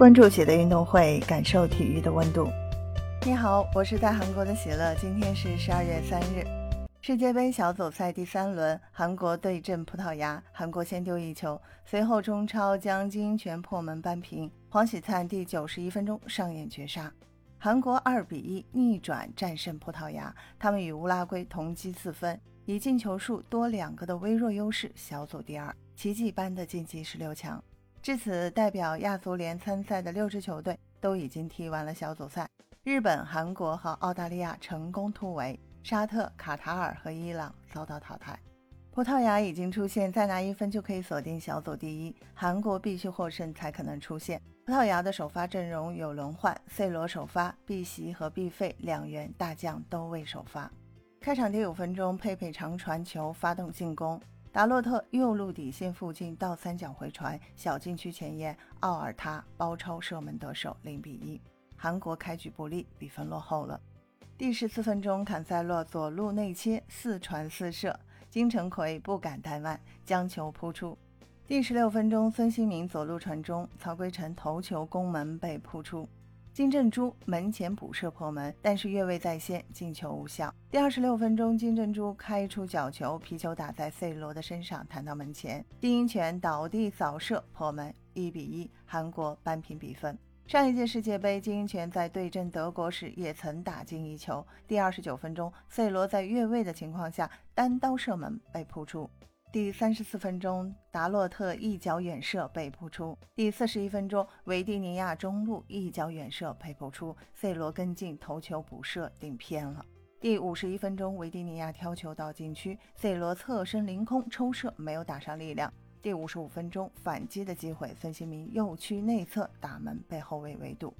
关注喜乐运动会，感受体育的温度。你好，我是在韩国的喜乐。今天是十二月三日，世界杯小组赛第三轮，韩国对阵葡萄牙。韩国先丢一球，随后中超将金英权破门扳平。黄喜灿第九十一分钟上演绝杀，韩国二比一逆转战胜葡萄牙。他们与乌拉圭同积四分，以进球数多两个的微弱优势，小组第二，奇迹般的晋级十六强。至此，代表亚足联参赛的六支球队都已经踢完了小组赛。日本、韩国和澳大利亚成功突围，沙特、卡塔尔和伊朗遭到淘汰。葡萄牙已经出现，再拿一分就可以锁定小组第一。韩国必须获胜才可能出现。葡萄牙的首发阵容有轮换，C 罗首发，碧玺和毕费两员大将都未首发。开场第五分钟，佩佩长传球发动进攻。达洛特右路底线附近倒三角回传，小禁区前沿，奥尔塔包抄射门得手，零比一。韩国开局不利，比分落后了。第十四分钟，坎塞洛左路内切，四传四射，金城奎不敢怠慢，将球扑出。第十六分钟，孙兴民左路传中，曹圭成头球攻门被扑出。金正洙门前补射破门，但是越位在先，进球无效。第二十六分钟，金正洙开出角球，皮球打在 C 罗的身上，弹到门前，丁英权倒地扫射破门，一比一，韩国扳平比分。上一届世界杯，金英权在对阵德国时也曾打进一球。第二十九分钟，C 罗在越位的情况下单刀射门被扑出。第三十四分钟，达洛特一脚远射被扑出。第四十一分钟，维蒂尼亚中路一脚远射被扑出，C 罗跟进头球补射顶偏了。第五十一分钟，维蒂尼亚挑球到禁区，C 罗侧身凌空抽射没有打上力量。第五十五分钟，反击的机会，孙兴民右区内侧打门被后卫围堵。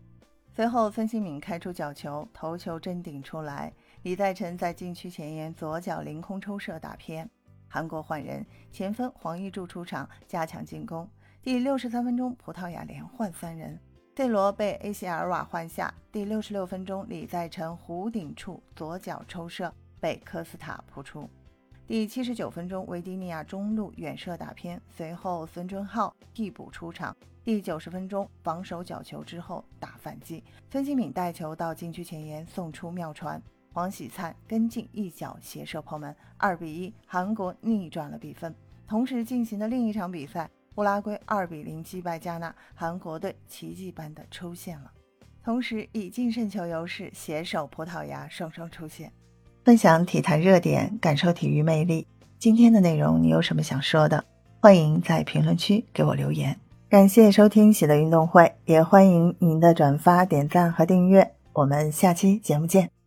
随后，孙兴敏开出角球，头球真顶出来，李在成在禁区前沿左脚凌空抽射打偏。韩国换人，前锋黄义柱出场加强进攻。第六十三分钟，葡萄牙连换三人，C 罗被 AC 尔瓦换下。第六十六分钟，李在成弧顶处左脚抽射被科斯塔扑出。第七十九分钟，维迪尼亚中路远射打偏，随后孙春浩替补出场。第九十分钟，防守角球之后打反击，孙兴敏带球到禁区前沿送出妙传。黄喜灿跟进一脚斜射破门，二比一，韩国逆转了比分。同时进行的另一场比赛，乌拉圭二比零击败加纳，韩国队奇迹般的出现了。同时以净胜球优势携手葡萄牙双双出线。分享体坛热点，感受体育魅力。今天的内容你有什么想说的？欢迎在评论区给我留言。感谢收听喜乐运动会，也欢迎您的转发、点赞和订阅。我们下期节目见。